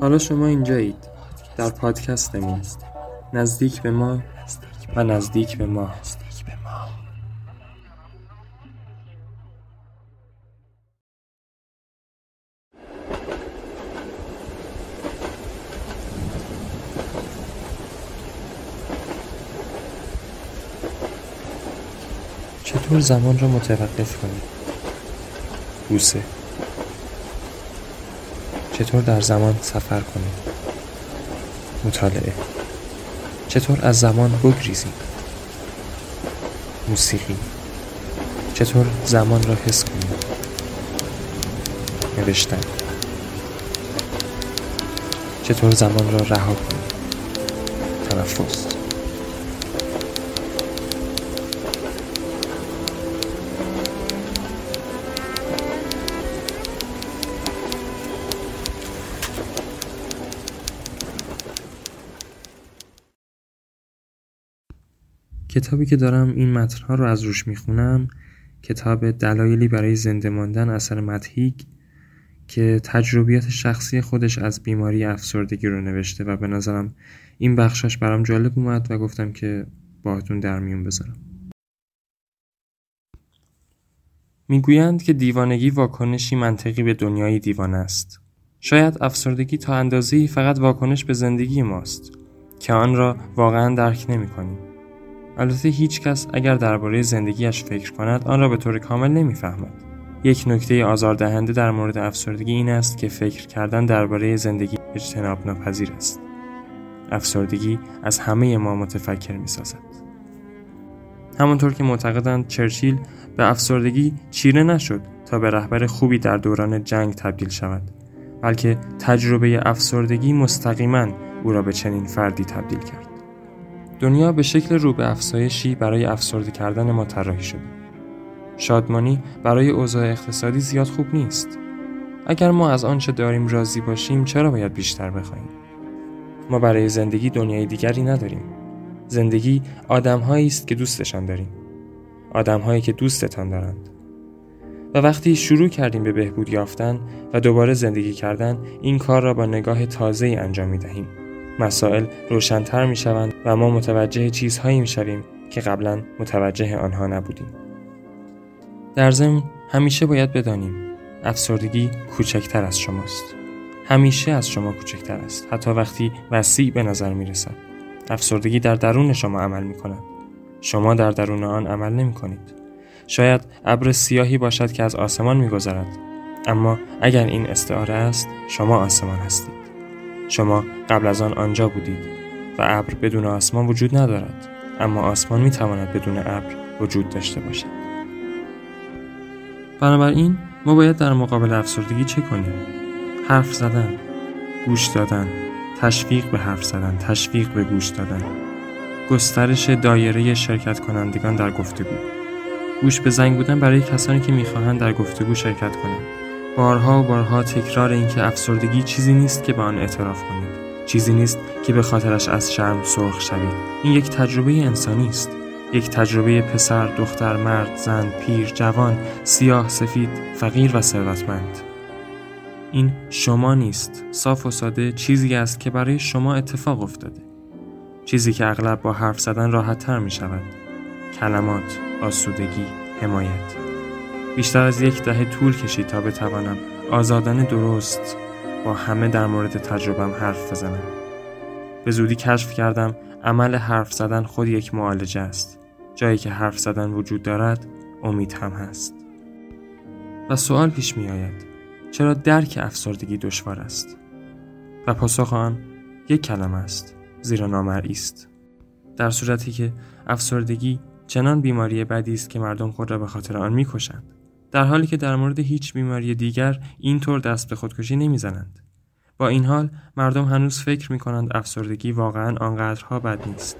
حالا شما اینجایید. در پادکستمون نزدیک به ما و نزدیک به ما. چطور زمان را متوقف کنیم بوسه. چطور در زمان سفر کنیم؟ مطالعه. چطور از زمان بگریزیم؟ موسیقی. چطور زمان را حس کنیم؟ نوشتن. چطور زمان را رها کنیم؟ تنفس. کتابی که دارم این متنها رو از روش می‌خونم کتاب دلایلی برای زنده ماندن اثر مدهیگ که تجربیات شخصی خودش از بیماری افسردگی رو نوشته و به نظرم این بخشش برام جالب اومد و گفتم که باهاتون در میون بذارم می‌گویند که دیوانگی واکنشی منطقی به دنیای دیوانه است شاید افسردگی تا اندازه‌ای فقط واکنش به زندگی ماست که آن را واقعا درک نمی کنیم. البته هیچ کس اگر درباره زندگیش فکر کند آن را به طور کامل نمی‌فهمد. یک نکته آزاردهنده در مورد افسردگی این است که فکر کردن درباره زندگی اجتناب ناپذیر است. افسردگی از همه ما متفکر می سازد. همانطور که معتقدند چرچیل به افسردگی چیره نشد تا به رهبر خوبی در دوران جنگ تبدیل شود بلکه تجربه افسردگی مستقیما او را به چنین فردی تبدیل کرد دنیا به شکل رو به افزایشی برای افسرده کردن ما طراحی شده. شادمانی برای اوضاع اقتصادی زیاد خوب نیست. اگر ما از آنچه داریم راضی باشیم چرا باید بیشتر بخواهیم؟ ما برای زندگی دنیای دیگری نداریم. زندگی آدمهایی است که دوستشان داریم. آدمهایی که دوستتان دارند. و وقتی شروع کردیم به بهبود یافتن و دوباره زندگی کردن این کار را با نگاه تازه انجام می دهیم. مسائل روشنتر می شوند و ما متوجه چیزهایی می شویم که قبلا متوجه آنها نبودیم. در ضمن همیشه باید بدانیم افسردگی کوچکتر از شماست. همیشه از شما کوچکتر است حتی وقتی وسیع به نظر می رسد. افسردگی در درون شما عمل می کند. شما در درون آن عمل نمی کنید. شاید ابر سیاهی باشد که از آسمان می گذرد. اما اگر این استعاره است شما آسمان هستید. شما قبل از آن آنجا بودید و ابر بدون آسمان وجود ندارد اما آسمان می تواند بدون ابر وجود داشته باشد. بنابراین ما باید در مقابل افسردگی چه کنیم؟ حرف زدن گوش دادن تشویق به حرف زدن تشویق به گوش دادن. گسترش دایره شرکت کنندگان در گفتگو. گوش به زنگ بودن برای کسانی که می‌خواهند در گفتگو شرکت کنند. بارها و بارها تکرار اینکه افسردگی چیزی نیست که به آن اعتراف کنید چیزی نیست که به خاطرش از شرم سرخ شوید این یک تجربه انسانی است یک تجربه پسر، دختر، مرد، زن، پیر، جوان، سیاه، سفید، فقیر و ثروتمند. این شما نیست، صاف و ساده چیزی است که برای شما اتفاق افتاده. چیزی که اغلب با حرف زدن راحت تر می شود. کلمات، آسودگی، حمایت. بیشتر از یک دهه طول کشید تا بتوانم آزادانه درست با همه در مورد تجربم حرف بزنم. به زودی کشف کردم عمل حرف زدن خود یک معالجه است. جایی که حرف زدن وجود دارد، امید هم هست. و سوال پیش می آید. چرا درک افسردگی دشوار است؟ و پاسخ آن یک کلمه است. زیرا نامرئی است. در صورتی که افسردگی چنان بیماری بدی است که مردم خود را به خاطر آن می‌کشند. در حالی که در مورد هیچ بیماری دیگر اینطور دست به خودکشی نمی‌زنند. با این حال مردم هنوز فکر می کنند افسردگی واقعا آنقدرها بد نیست.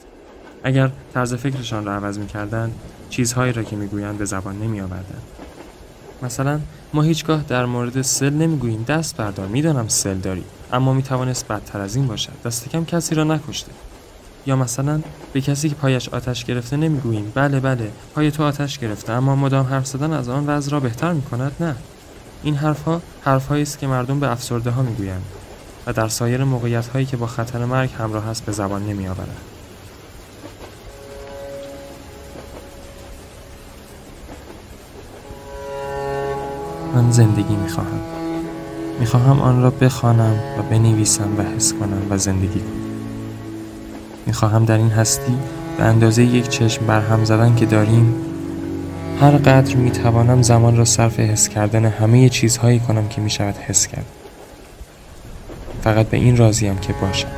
اگر طرز فکرشان را عوض می کردند، چیزهایی را که می‌گویند به زبان نمی آوردند. مثلا ما هیچگاه در مورد سل نمی‌گوییم دست بردار می‌دانم سل داری اما می توانست بدتر از این باشد دست کم کسی را نکشته یا مثلا به کسی که پایش آتش گرفته نمی‌گوییم بله بله پای تو آتش گرفته اما مدام حرف زدن از آن وضع را بهتر می کند نه این حرفها حرفهایی است که مردم به افسرده ها می‌گویند و در سایر موقعیت هایی که با خطر مرگ همراه است به زبان نمی آورد. من زندگی می خواهم. می خواهم آن را بخوانم و بنویسم و حس کنم و زندگی کنم. می خواهم در این هستی به اندازه یک چشم برهم زدن که داریم هر قدر می توانم زمان را صرف حس کردن همه چیزهایی کنم که می شود حس کرد. فقط به این راضیم که باشم.